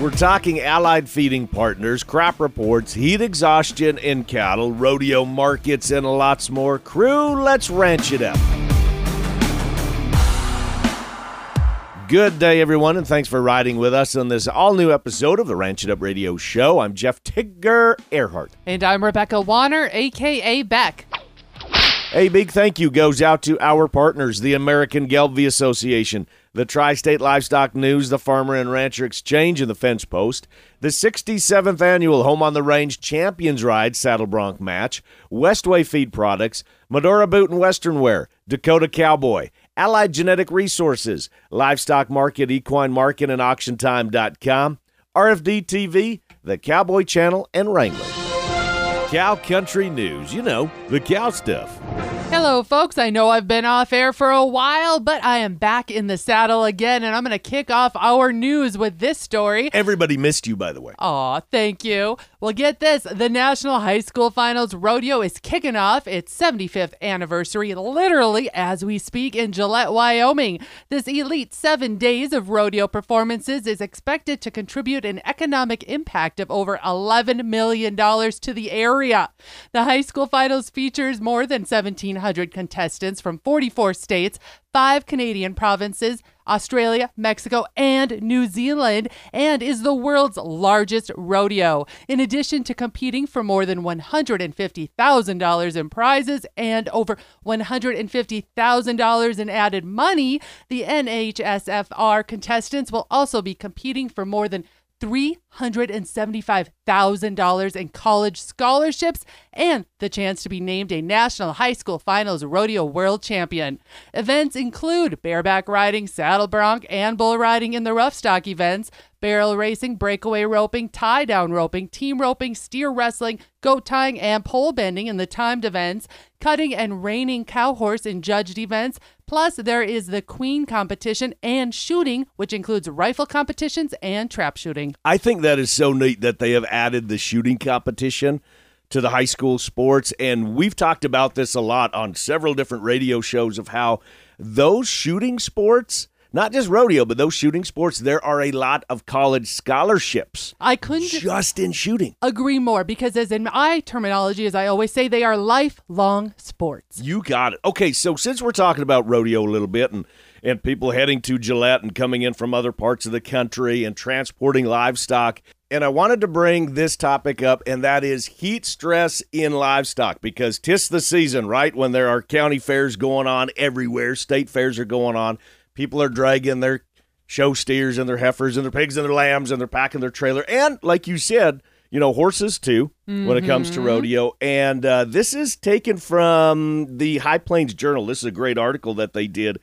We're talking allied feeding partners, crop reports, heat exhaustion in cattle, rodeo markets, and lots more. Crew, let's ranch it up. Good day, everyone, and thanks for riding with us on this all new episode of the Ranch It Up Radio Show. I'm Jeff Tigger Erhardt. And I'm Rebecca Wanner, aka Beck. A big thank you goes out to our partners, the American Gelbvieh Association, the Tri State Livestock News, the Farmer and Rancher Exchange, and the Fence Post, the 67th Annual Home on the Range Champions Ride Saddle Bronc Match, Westway Feed Products, Medora Boot and Western Wear, Dakota Cowboy, Allied Genetic Resources, Livestock Market, Equine Market, and AuctionTime.com, RFD TV, the Cowboy Channel, and Wrangler. Cow Country News, you know, the cow stuff. Hello, folks. I know I've been off air for a while, but I am back in the saddle again, and I'm going to kick off our news with this story. Everybody missed you, by the way. Aw, thank you. Well, get this the National High School Finals Rodeo is kicking off its 75th anniversary, literally as we speak, in Gillette, Wyoming. This elite seven days of rodeo performances is expected to contribute an economic impact of over $11 million to the area. The high school finals features more than 1,700 contestants from 44 states, five Canadian provinces, Australia, Mexico, and New Zealand, and is the world's largest rodeo. In addition to competing for more than $150,000 in prizes and over $150,000 in added money, the NHSFR contestants will also be competing for more than $375,000 in college scholarships and the chance to be named a National High School Finals Rodeo World Champion. Events include bareback riding, saddle bronc, and bull riding in the rough stock events, barrel racing, breakaway roping, tie down roping, team roping, steer wrestling, goat tying, and pole bending in the timed events, cutting and reining cow horse in judged events. Plus, there is the queen competition and shooting, which includes rifle competitions and trap shooting. I think that is so neat that they have added the shooting competition to the high school sports. And we've talked about this a lot on several different radio shows of how those shooting sports not just rodeo, but those shooting sports, there are a lot of college scholarships. I couldn't just in shooting. Agree more because, as in my terminology, as I always say, they are lifelong sports. You got it. Okay, so since we're talking about rodeo a little bit and and people heading to Gillette and coming in from other parts of the country and transporting livestock. And I wanted to bring this topic up, and that is heat stress in livestock because tis the season, right? When there are county fairs going on everywhere, state fairs are going on. People are dragging their show steers and their heifers and their pigs and their lambs and they're packing their trailer. And like you said, you know, horses too mm-hmm. when it comes to mm-hmm. rodeo. And uh, this is taken from the High Plains Journal. This is a great article that they did.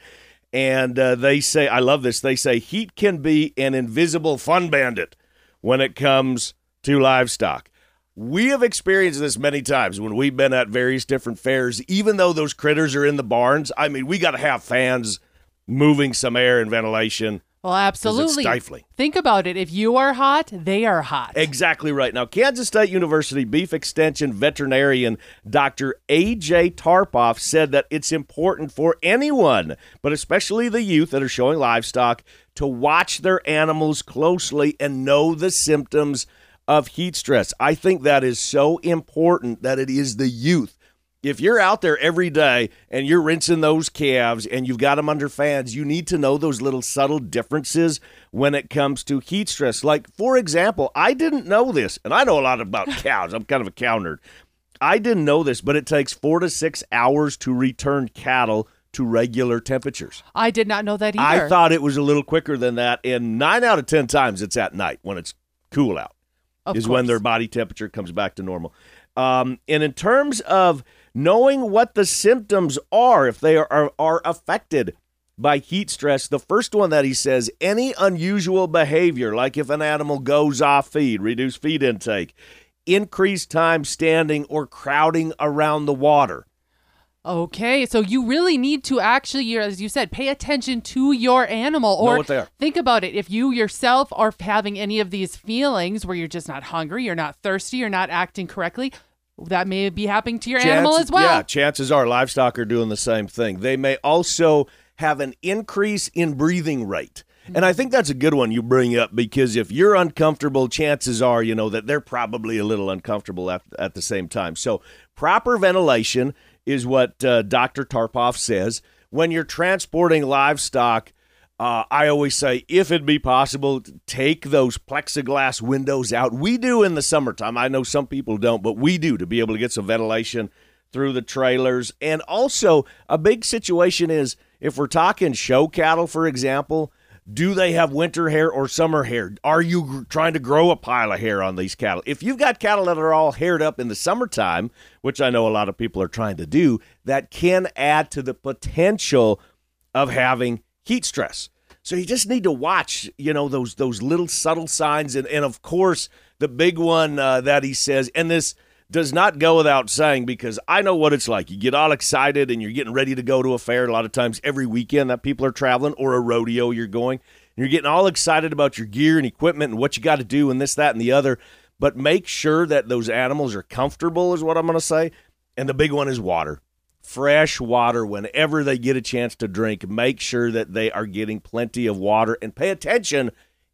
And uh, they say, I love this. They say heat can be an invisible fun bandit when it comes to livestock. We have experienced this many times when we've been at various different fairs, even though those critters are in the barns. I mean, we got to have fans moving some air and ventilation. Well, absolutely. stifling. Think about it. If you are hot, they are hot. Exactly right. Now, Kansas State University Beef Extension veterinarian Dr. A.J. Tarpoff said that it's important for anyone, but especially the youth that are showing livestock, to watch their animals closely and know the symptoms of heat stress. I think that is so important that it is the youth if you're out there every day and you're rinsing those calves and you've got them under fans, you need to know those little subtle differences when it comes to heat stress. Like, for example, I didn't know this, and I know a lot about cows. I'm kind of a cow nerd. I didn't know this, but it takes four to six hours to return cattle to regular temperatures. I did not know that either. I thought it was a little quicker than that, and nine out of ten times it's at night when it's cool out. Of is course. when their body temperature comes back to normal. Um, and in terms of knowing what the symptoms are if they are, are, affected by heat stress. The first one that he says any unusual behavior, like if an animal goes off feed, reduce feed intake, increased time standing or crowding around the water. Okay, so you really need to actually, as you said, pay attention to your animal. Or think about it. If you yourself are having any of these feelings where you're just not hungry, you're not thirsty, you're not acting correctly, that may be happening to your Chance, animal as well. Yeah, chances are livestock are doing the same thing. They may also have an increase in breathing rate. And I think that's a good one you bring up because if you're uncomfortable, chances are, you know, that they're probably a little uncomfortable at, at the same time. So, proper ventilation is what uh, Dr. Tarpoff says. When you're transporting livestock, uh, I always say, if it be possible, take those plexiglass windows out. We do in the summertime. I know some people don't, but we do to be able to get some ventilation through the trailers. And also, a big situation is if we're talking show cattle, for example, do they have winter hair or summer hair? Are you trying to grow a pile of hair on these cattle? If you've got cattle that are all haired up in the summertime, which I know a lot of people are trying to do, that can add to the potential of having heat stress. So you just need to watch, you know, those those little subtle signs, and and of course the big one uh, that he says, and this does not go without saying because I know what it's like. You get all excited and you're getting ready to go to a fair. A lot of times every weekend that people are traveling or a rodeo you're going, you're getting all excited about your gear and equipment and what you got to do and this, that, and the other. But make sure that those animals are comfortable, is what I'm going to say. And the big one is water fresh water whenever they get a chance to drink. Make sure that they are getting plenty of water and pay attention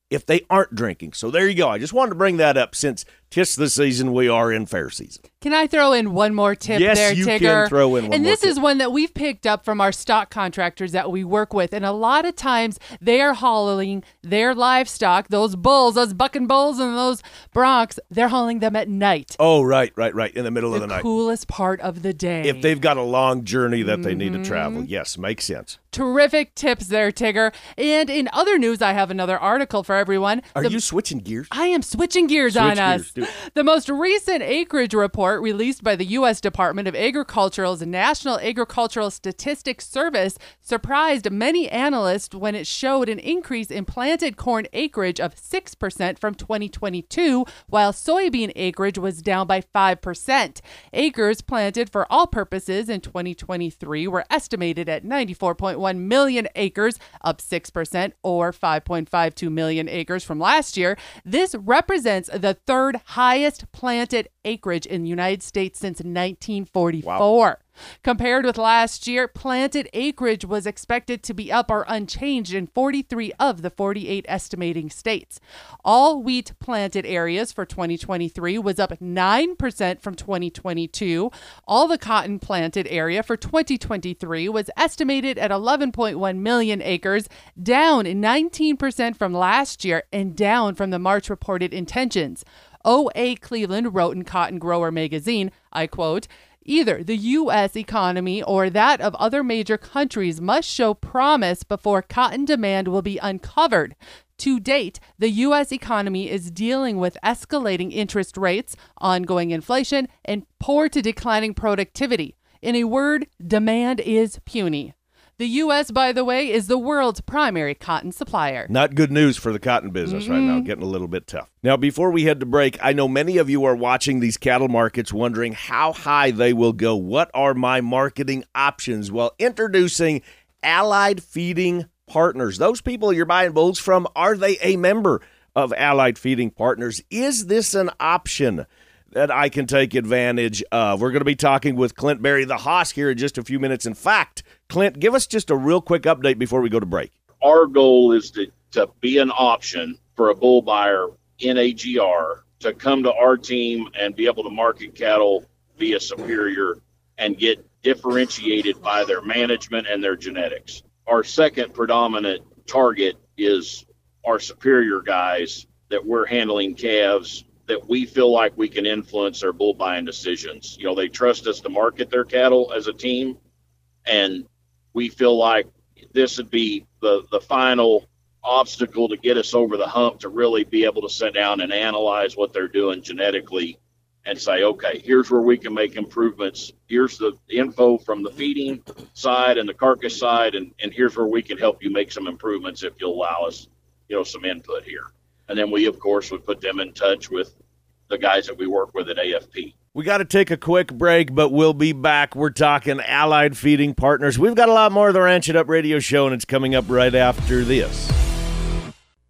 if they aren't drinking. So there you go. I just wanted to bring that up since tis the season we are in fair season. Can I throw in one more tip yes, there, you Tigger? can throw in one and this tip. is one that we've picked up from our stock contractors that we work with. And a lot of times they are hauling their livestock, those bulls, those bucking bulls and those broncs, they're hauling them at night. Oh, right, right, right. In the middle the of the night. coolest part of the day. If they've got a long journey that they need to Mm-hmm. travel. Yes, makes sense. Terrific tips there, Tigger. And in other news, I have another article for everyone. Are The- you switching gears? I am switching gears Switch on gears, us. The most recent acreage report released by the U.S. Department of Agriculture's National Agricultural Statistics Service surprised many analysts when it showed an increase in planted corn acreage of 6% from 2022, while soybean acreage was down by 5%. Acres planted for all purposes in 2023 were estimated at 94.1 million acres, up 6%, or 5.52 million acres from last year. This represents the third highest planted acreage in the United States since 1944. Compared with last year, planted acreage was expected to be up or unchanged in 43 of the 48 estimating states. All wheat planted areas for 2023 was up 9% from 2022. All the cotton planted area for 2023 was estimated at 11.1 million acres, down 19% from last year and down from the March reported intentions. O.A. Cleveland wrote in Cotton Grower magazine, I quote, Either the U.S. economy or that of other major countries must show promise before cotton demand will be uncovered. To date, the U.S. economy is dealing with escalating interest rates, ongoing inflation, and poor to declining productivity. In a word, demand is puny. The U.S., by the way, is the world's primary cotton supplier. Not good news for the cotton business right Mm-hmm. now, getting a little bit tough. Now, before we head to break, I know many of you are watching these cattle markets wondering how high they will go. What are my marketing options? Well, introducing Allied Feeding Partners. Those people you're buying bulls from, are they a member of Allied Feeding Partners? Is this an option? that I can take advantage of. We're going to be talking with Clint Berry, the Haas, here in just a few minutes. In fact, Clint, give us just a real quick update before we go to break. our goal is to, to be an option for a bull buyer in AGR to come to our team and be able to market cattle via Superior and get differentiated by their management and their genetics. Our second predominant target is our Superior guys that we're handling calves that we feel like we can influence their bull buying decisions. You know, they trust us to market their cattle as a team, and we feel like this would be the the final obstacle to get us over the hump to really be able to sit down and analyze what they're doing genetically and say, okay, here's where we can make improvements. Here's the info from the feeding side and the carcass side, and, and here's where we can help you make some improvements if you'll allow us, you know, some input here. And then we, of course, would put them in touch with the guys that we work with at AFP. We got to take a quick break, but we'll be back. We're talking Allied Feeding Partners. We've got a lot more of the Ranch It Up radio show, and it's coming up right after this.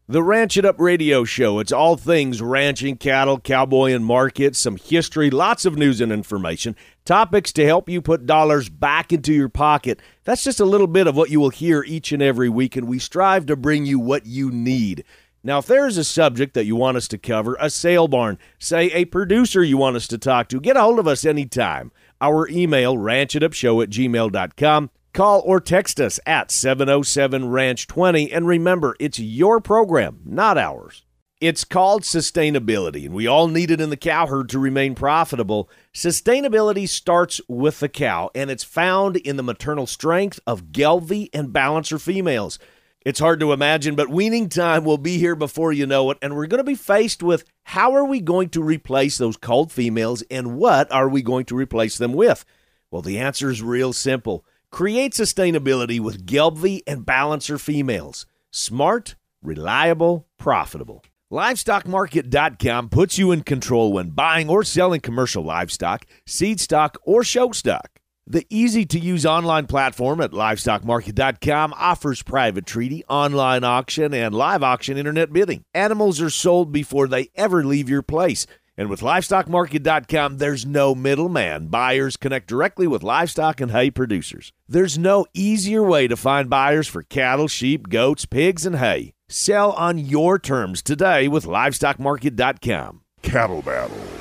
The Ranch It Up radio show. It's all things ranching, cattle, cowboy, and markets, some history, lots of news and information, topics to help you put dollars back into your pocket. That's just a little bit of what you will hear each and every week, and we strive to bring you what you need. Now, if there is a subject that you want us to cover, a sale barn, say a producer you want us to talk to, get a hold of us anytime. Our email, ranchitupshow at gmail.com. Call or text us at 707 Ranch 20. And remember, it's your program, not ours. It's called sustainability, and we all need it in the cow herd to remain profitable. Sustainability starts with the cow, and it's found in the maternal strength of Gelbvieh and Balancer females. It's hard to imagine, but weaning time will be here before you know it, and we're going to be faced with how are we going to replace those cold females, and what are we going to replace them with? Well, the answer is real simple Create sustainability with Gelbvieh and Balancer females. Smart, reliable, profitable. LivestockMarket.com puts you in control when buying or selling commercial livestock, seed stock, or show stock. The easy to use online platform at livestockmarket.com offers private treaty, online auction, and live auction internet bidding. Animals are sold before they ever leave your place. And with livestockmarket.com, there's no middleman. Buyers connect directly with livestock and hay producers. There's no easier way to find buyers for cattle, sheep, goats, pigs, and hay. Sell on your terms today with livestockmarket.com. Cattle Battle.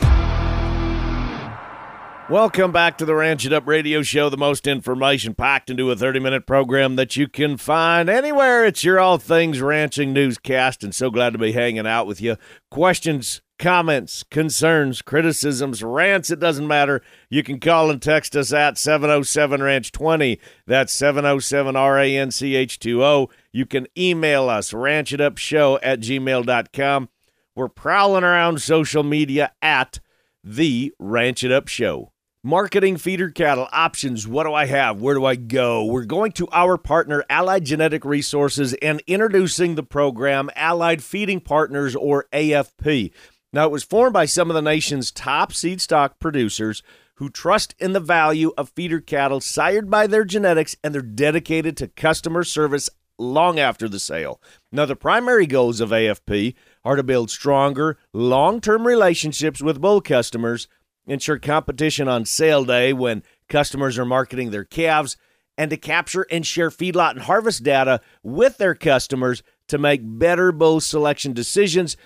Welcome back to the Ranch It Up radio show, the most information packed into a 30 minute program that you can find anywhere. It's your All Things Ranching newscast, and so glad to be hanging out with you. Questions, comments, concerns, criticisms, rants, it doesn't matter. You can call and text us at 707 Ranch 20. That's 707 R A N C H 2 O. You can email us, ranchitupshow at gmail.com. We're prowling around social media at The Ranch It Up Show. Marketing feeder cattle options. What do I have? Where do I go? We're going to our partner, Allied Genetic Resources, and introducing the program, Allied Feeding Partners, or AFP. Now, it was formed by some of the nation's top seed stock producers who trust in the value of feeder cattle sired by their genetics and they're dedicated to customer service long after the sale. Now, the primary goals of AFP are to build stronger, long term relationships with bull customers ensure competition on sale day when customers are marketing their calves, and to capture and share feedlot and harvest data with their customers to make better bull selection decisions,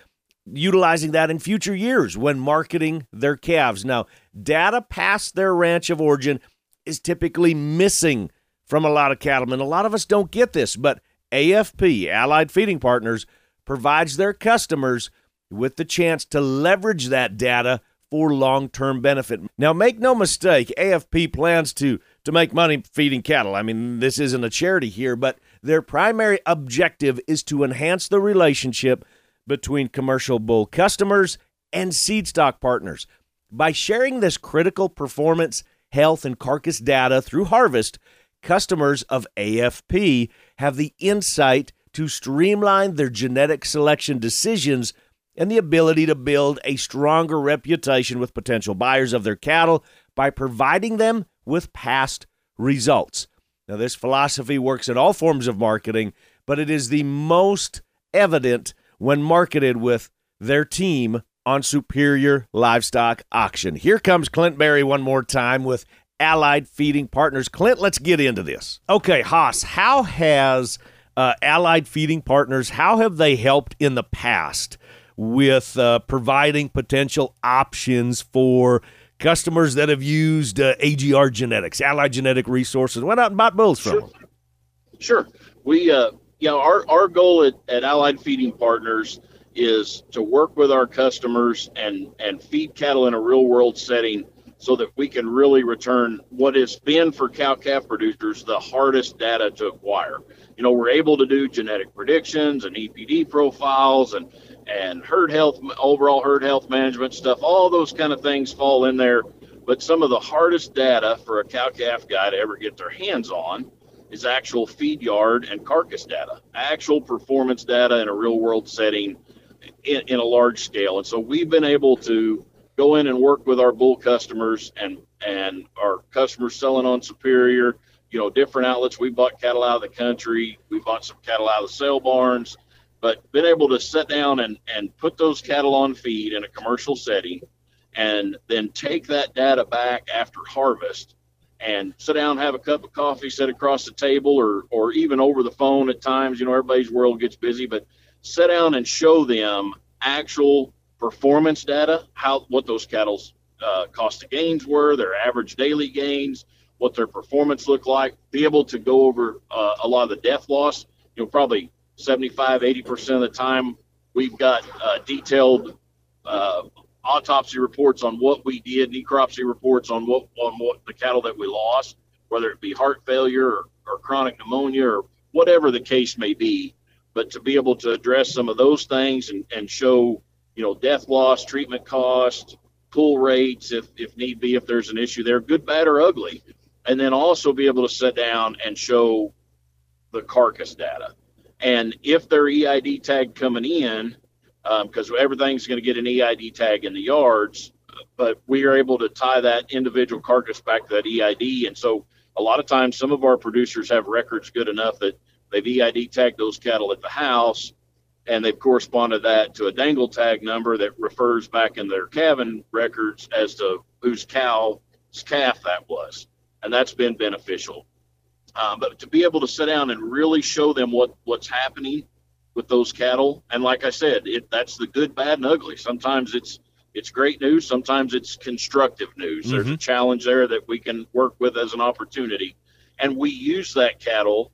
utilizing that in future years when marketing their calves. Now, data past their ranch of origin is typically missing from a lot of cattlemen. A lot of us don't get this, but AFP, Allied Feeding Partners, provides their customers with the chance to leverage that data for long-term benefit. Now, make no mistake, AFP plans to to make money feeding cattle. I mean, this isn't a charity here, but their primary objective is to enhance the relationship between commercial bull customers and seed stock partners. By sharing this critical performance, health, and carcass data through harvest, customers of AFP have the insight to streamline their genetic selection decisions and the ability to build a stronger reputation with potential buyers of their cattle by providing them with past results. Now, this philosophy works in all forms of marketing, but it is the most evident when marketed with their team on Superior Livestock Auction. Here comes Clint Berry one more time with Allied Feeding Partners. Clint, let's get into this. Okay, Haas, how has uh, Allied Feeding Partners, how have they helped in the past with uh, providing potential options for customers that have used uh, AGR Genetics, Allied Genetic Resources, went out and bought bulls from sure. them. Sure. We, uh, you know, our, our goal at, at Allied Feeding Partners is to work with our customers and, and feed cattle in a real world setting so that we can really return what has been for cow calf producers the hardest data to acquire. You know, we're able to do genetic predictions and EPD profiles and and herd health, overall herd health management stuff, all those kind of things fall in there. But some of the hardest data for a cow calf guy to ever get their hands on is actual feed yard and carcass data, actual performance data in a real world setting in, in a large scale. And so we've been able to go in and work with our bull customers and and our customers selling on Superior, you know, different outlets. We bought cattle out of the country. We bought some cattle out of the sale barns but been able to sit down and, and put those cattle on feed in a commercial setting and then take that data back after harvest and sit down, have a cup of coffee, sit across the table, or or even over the phone at times. You know, everybody's world gets busy, but sit down and show them actual performance data, how what those cattle's uh, cost of gains were, their average daily gains, what their performance looked like. Be able to go over uh, a lot of the death loss. You know, probably 75, 80 percent of the time, we've got uh, detailed uh, autopsy reports on what we did, necropsy reports on what on what the cattle that we lost, whether it be heart failure or, or chronic pneumonia or whatever the case may be. But to be able to address some of those things and, and show, you know, death loss, treatment cost, pull rates, if if need be, if there's an issue there, good, bad, or ugly, and then also be able to sit down and show the carcass data. And if their EID tag coming in, because um, everything's going to get an EID tag in the yards, but we are able to tie that individual carcass back to that EID. And so a lot of times, some of our producers have records good enough that they've EID tagged those cattle at the house and they've corresponded that to a dangle tag number that refers back in their calving records as to whose cow's calf that was. And that's been beneficial. Um, but to be able to sit down and really show them what, what's happening with those cattle. And like I said, it, that's the good, bad, and ugly. Sometimes it's it's great news. Sometimes it's constructive news. Mm-hmm. There's a mm-hmm. challenge there that we can work with as an opportunity, and we use that cattle.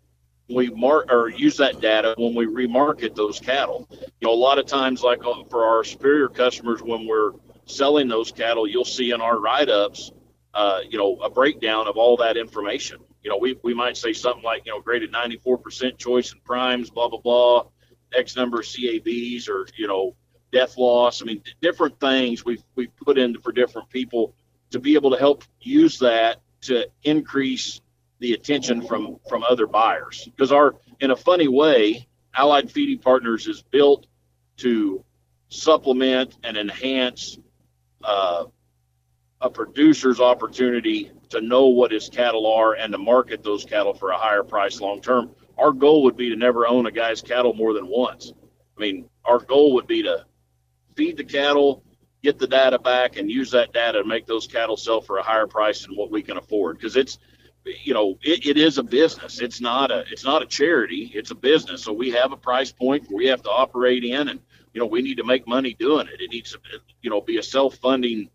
We mark or use that data when we remarket those cattle. You know, a lot of times, like uh, for our superior customers, when we're selling those cattle, you'll see in our write-ups, uh, you know, a breakdown of all that information. You know, we, we might say something like, you know, graded 94% choice and primes, blah, blah, blah X number of CABs or you know death loss. I mean, different things we've we've put in for different people to be able to help use that to increase the attention from from other buyers because our in a funny way allied feeding partners is built to supplement and enhance uh, a producer's opportunity to know what his cattle are and to market those cattle for a higher price long term our goal would be to never own a guy's cattle more than once. I mean, our goal would be to feed the cattle, get the data back, and use that data to make those cattle sell for a higher price than what we can afford. Because it's, you know, it, it is a business. It's not a it's not a charity. It's a business. So we have a price point we have to operate in, and you know, we need to make money doing it. It needs to, you know, be a self funding,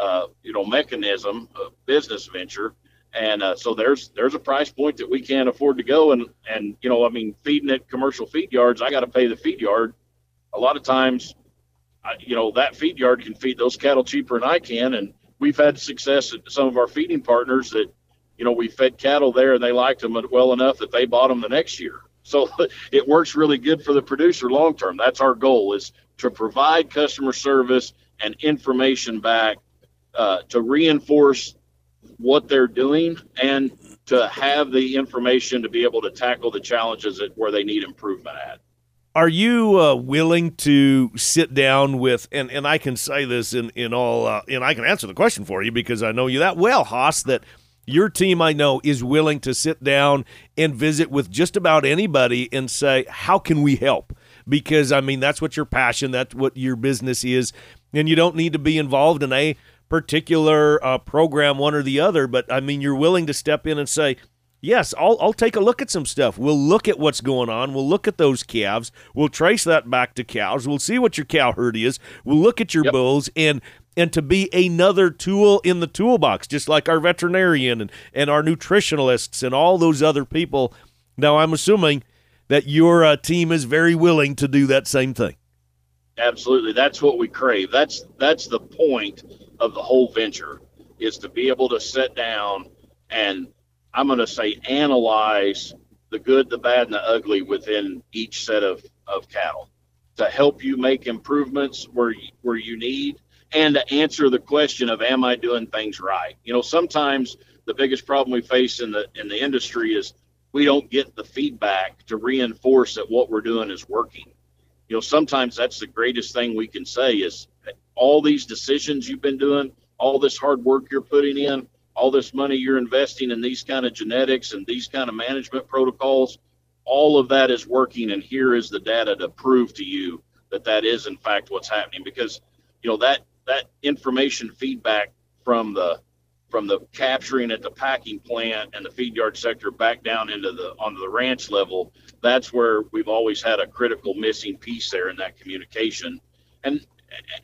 uh, you know, mechanism, business venture. And uh, so there's there's a price point that we can't afford to go. And and you know i mean feeding at commercial feed yards i got to pay the feed yard. A lot of times I, you know that feed yard can feed those cattle cheaper than i can. And we've had success at some of our feeding partners that you know we fed cattle there and they liked them well enough that they bought them the next year. So it works really good for the producer long term. That's our goal is to provide customer service and information back uh, to reinforce what they're doing and to have the information to be able to tackle the challenges that, where they need improvement at. Are you uh, willing to sit down with, and, and I can say this in, in all, uh, and I can answer the question for you because I know you that well, Haas, that your team I know is willing to sit down and visit with just about anybody and say, how can we help? Because, I mean, that's what your passion, that's what your business is. And you don't need to be involved in a particular uh, program, one or the other, but I mean, you're willing to step in and say, yes, I'll, I'll take a look at some stuff. We'll look at what's going on. We'll look at those calves. We'll trace that back to cows. We'll see what your cow herd is. We'll look at your yep. bulls and and to be another tool in the toolbox, just like our veterinarian and, and our nutritionalists and all those other people. Now, I'm assuming that your uh, team is very willing to do that same thing. Absolutely, that's what we crave. That's that's the point of the whole venture is to be able to sit down and I'm going to say analyze the good, the bad, and the ugly within each set of, of cattle to help you make improvements where where you need and to answer the question of am I doing things right? You know, sometimes the biggest problem we face in the in the industry is we don't get the feedback to reinforce that what we're doing is working. You know, sometimes that's the greatest thing we can say is all these decisions you've been doing, all this hard work you're putting in, all this money you're investing in these kind of genetics and these kind of management protocols, all of that is working, and here is the data to prove to you that that is in fact what's happening. Because you know that that information feedback from the from the capturing at the packing plant and the feed yard sector back down into the onto the ranch level that's where we've always had a critical missing piece there in that communication and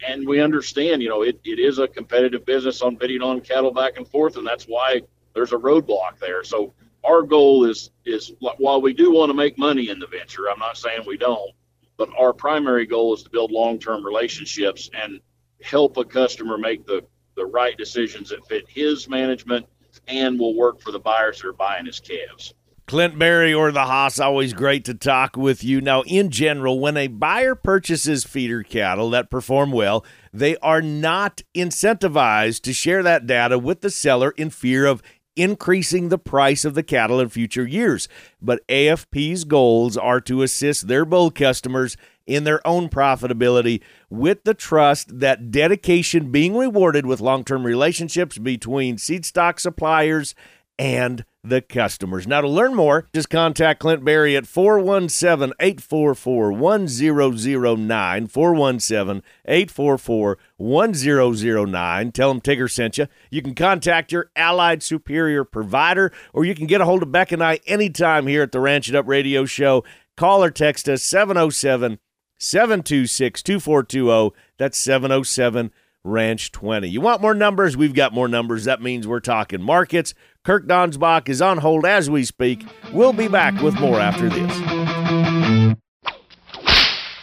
and we understand you know it, it is a competitive business on bidding on cattle back and forth and that's why there's a roadblock there so our goal is is while we do want to make money in the venture i'm not saying we don't but our primary goal is to build long-term relationships and help a customer make the the right decisions that fit his management and will work for the buyers that are buying his calves. Clint Berry or the Haas, always great to talk with you. Now, in general, when a buyer purchases feeder cattle that perform well, they are not incentivized to share that data with the seller in fear of increasing the price of the cattle in future years. But AFP's goals are to assist their bull customers in their own profitability with the trust that dedication being rewarded with long term relationships between seed stock suppliers and the customers. Now, to learn more, just contact Clint Berry at 417 844 1009. 417 844 1009. Tell them Tigger sent you. You can contact your Allied Superior provider, or you can get a hold of Beck and I anytime here at the Ranch It Up Radio Show. Call or text us 707 726 2420. That's 707 Ranch 20. You want more numbers? We've got more numbers. That means we're talking markets. Kirk Donsbach is on hold as we speak. We'll be back with more after this.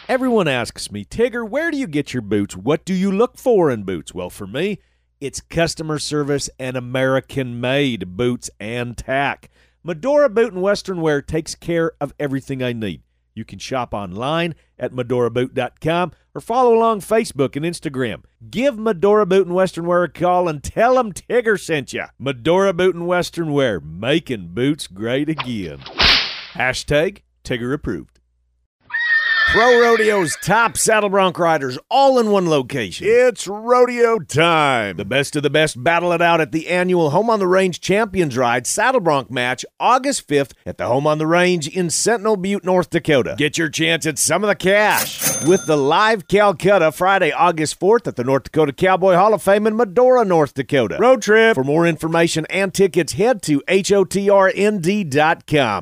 Everyone asks me, Tigger, where do you get your boots? What do you look for in boots? Well, for me, it's customer service and American made boots and tack. Medora Boot and Western Wear takes care of everything I need. You can shop online at medoraboot.com or follow along Facebook and Instagram. Give Medora Boot and Western Wear a call and tell them Tigger sent you. Medora Boot and Western Wear, making boots great again. Hashtag Tigger approved. Pro Rodeo's top saddle bronc riders all in one location. It's rodeo time. The best of the best battle it out at the annual Home on the Range Champions Ride Saddle Bronc match August 5th at the Home on the Range in Sentinel Butte, North Dakota. Get your chance at some of the cash with the live Calcutta Friday, August 4th at the North Dakota Cowboy Hall of Fame in Medora, North Dakota. Road trip. For more information and tickets, head to HOTRND.com.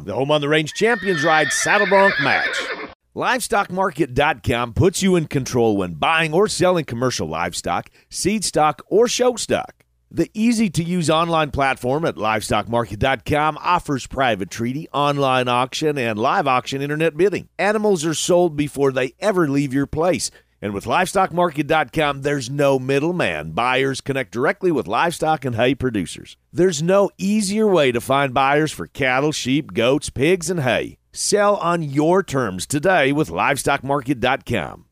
The Home on the Range Champions Ride Saddle Bronc match. LivestockMarket.com puts you in control when buying or selling commercial livestock, seed stock, or show stock. The easy to use online platform at livestockmarket.com offers private treaty, online auction, and live auction internet bidding. Animals are sold before they ever leave your place. And with livestockmarket.com, there's no middleman. Buyers connect directly with livestock and hay producers. There's no easier way to find buyers for cattle, sheep, goats, pigs, and hay. Sell on your terms today with livestockmarket.com.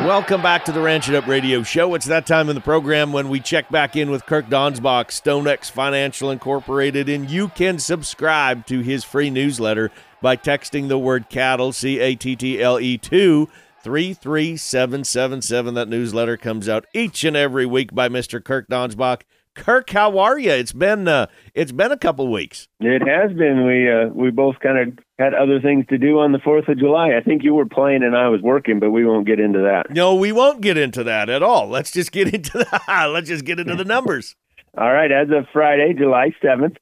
Welcome back to the Ranch It Up Radio Show. It's that time in the program when we check back in with Kirk Donsbach, StoneX Financial Incorporated, and you can subscribe to his free newsletter by texting the word cattle, C A T T L E, to 33777. That newsletter comes out each and every week by Mr. Kirk Donsbach. Kirk, how are you? It's been uh, it's been a couple weeks. It has been. We uh, we both kind of had other things to do on the Fourth of July. I think you were playing and I was working, but we won't get into that. No, we won't get into that at all. Let's just get into the let's just get into the numbers. all right. As of Friday, July seventh,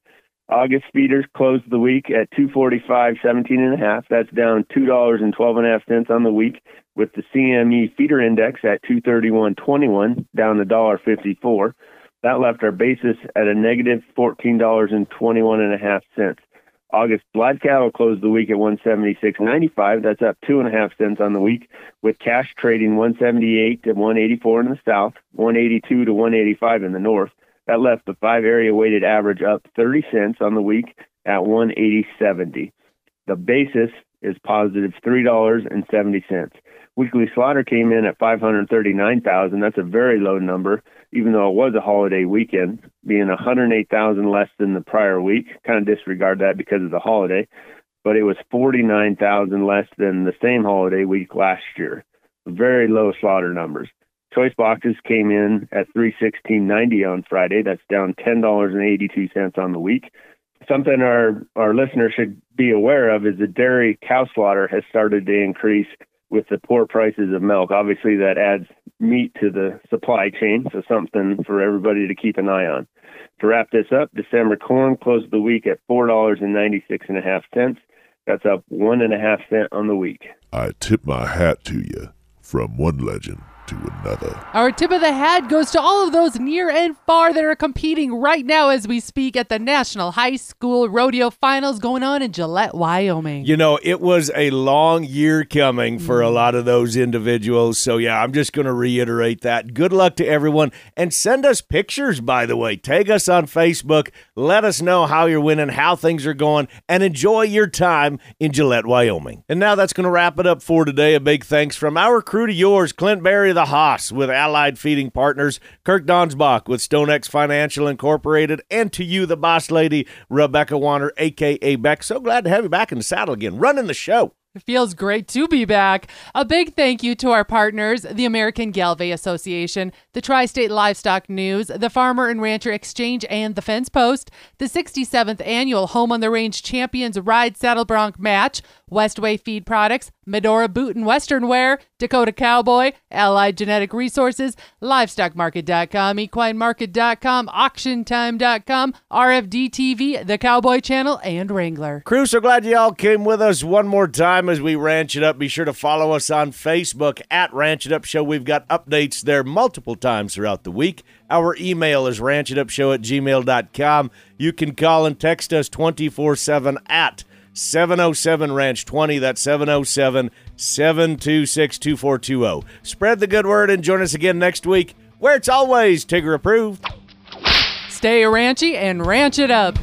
August feeders closed the week at two forty five seventeen and a half. That's down two dollars and twelve and a half cents on the week, with the CME feeder index at 231.21 down to $1.54. That left our basis at a negative $14.21.5. August live cattle closed the week at 176.95. That's up two and a half cents on the week, with cash trading 178 to 184 in the south, 182 to 185 in the north. That left the five area weighted average up 30 cents on the week at 180.70. The basis is positive $3.70. Weekly slaughter came in at 539,000. That's a very low number, even though it was a holiday weekend, being 108,000 less than the prior week. Kind of disregard that because of the holiday, but it was 49,000 less than the same holiday week last year. Very low slaughter numbers. Choice boxes came in at three sixteen ninety on Friday. That's down ten dollars and eighty two cents on the week. Something our our listeners should be aware of is the dairy cow slaughter has started to increase with the poor prices of milk. Obviously, that adds meat to the supply chain, so something for everybody to keep an eye on. To wrap this up, December corn closed the week at four dollars and ninety six and a half cents. That's up one and a half cent on the week. I tip my hat to you from one legend to another. Our tip of the hat goes to all of those near and far that are competing right now as we speak at the National High School Rodeo Finals going on in Gillette, Wyoming. You know, it was a long year coming for a mm. lot of those individuals. So, yeah, I'm just going to reiterate that. Good luck to everyone. And send us pictures, by the way. Tag us on Facebook. Let us know how you're winning, how things are going, and enjoy your time in Gillette, Wyoming. And now that's going to wrap it up for today. A big thanks from our crew to yours, Clint Berry, the Haas with Allied Feeding Partners, Kirk Donsbach with StoneX Financial Incorporated, and to you, the boss lady, Rebecca Wanner, aka Beck. So glad to have you back in the saddle again, running the show. It feels great to be back. A big thank you to our partners, the American Gelbvieh Association, the Tri State Livestock News, the Farmer and Rancher Exchange, and the Fence Post, the 67th Annual Home on the Range Champions Ride Saddle Bronc Match, Westway Feed Products, Medora Boot and Western Wear, Dakota Cowboy, Allied Genetic Resources, LivestockMarket.com, EquineMarket.com, AuctionTime.com, RFD TV, The Cowboy Channel, and Wrangler. Crew, so glad you all came with us one more time as we ranch it up. Be sure to follow us on Facebook at Ranch It Up Show. We've got updates there multiple times throughout the week. Our email is ranchitupshow at gmail.com. You can call and text us 24 7 at 707 Ranch 20. That's 707 726 2420. Spread the good word and join us again next week where it's always Tigger approved. Stay ranchy and ranch it up.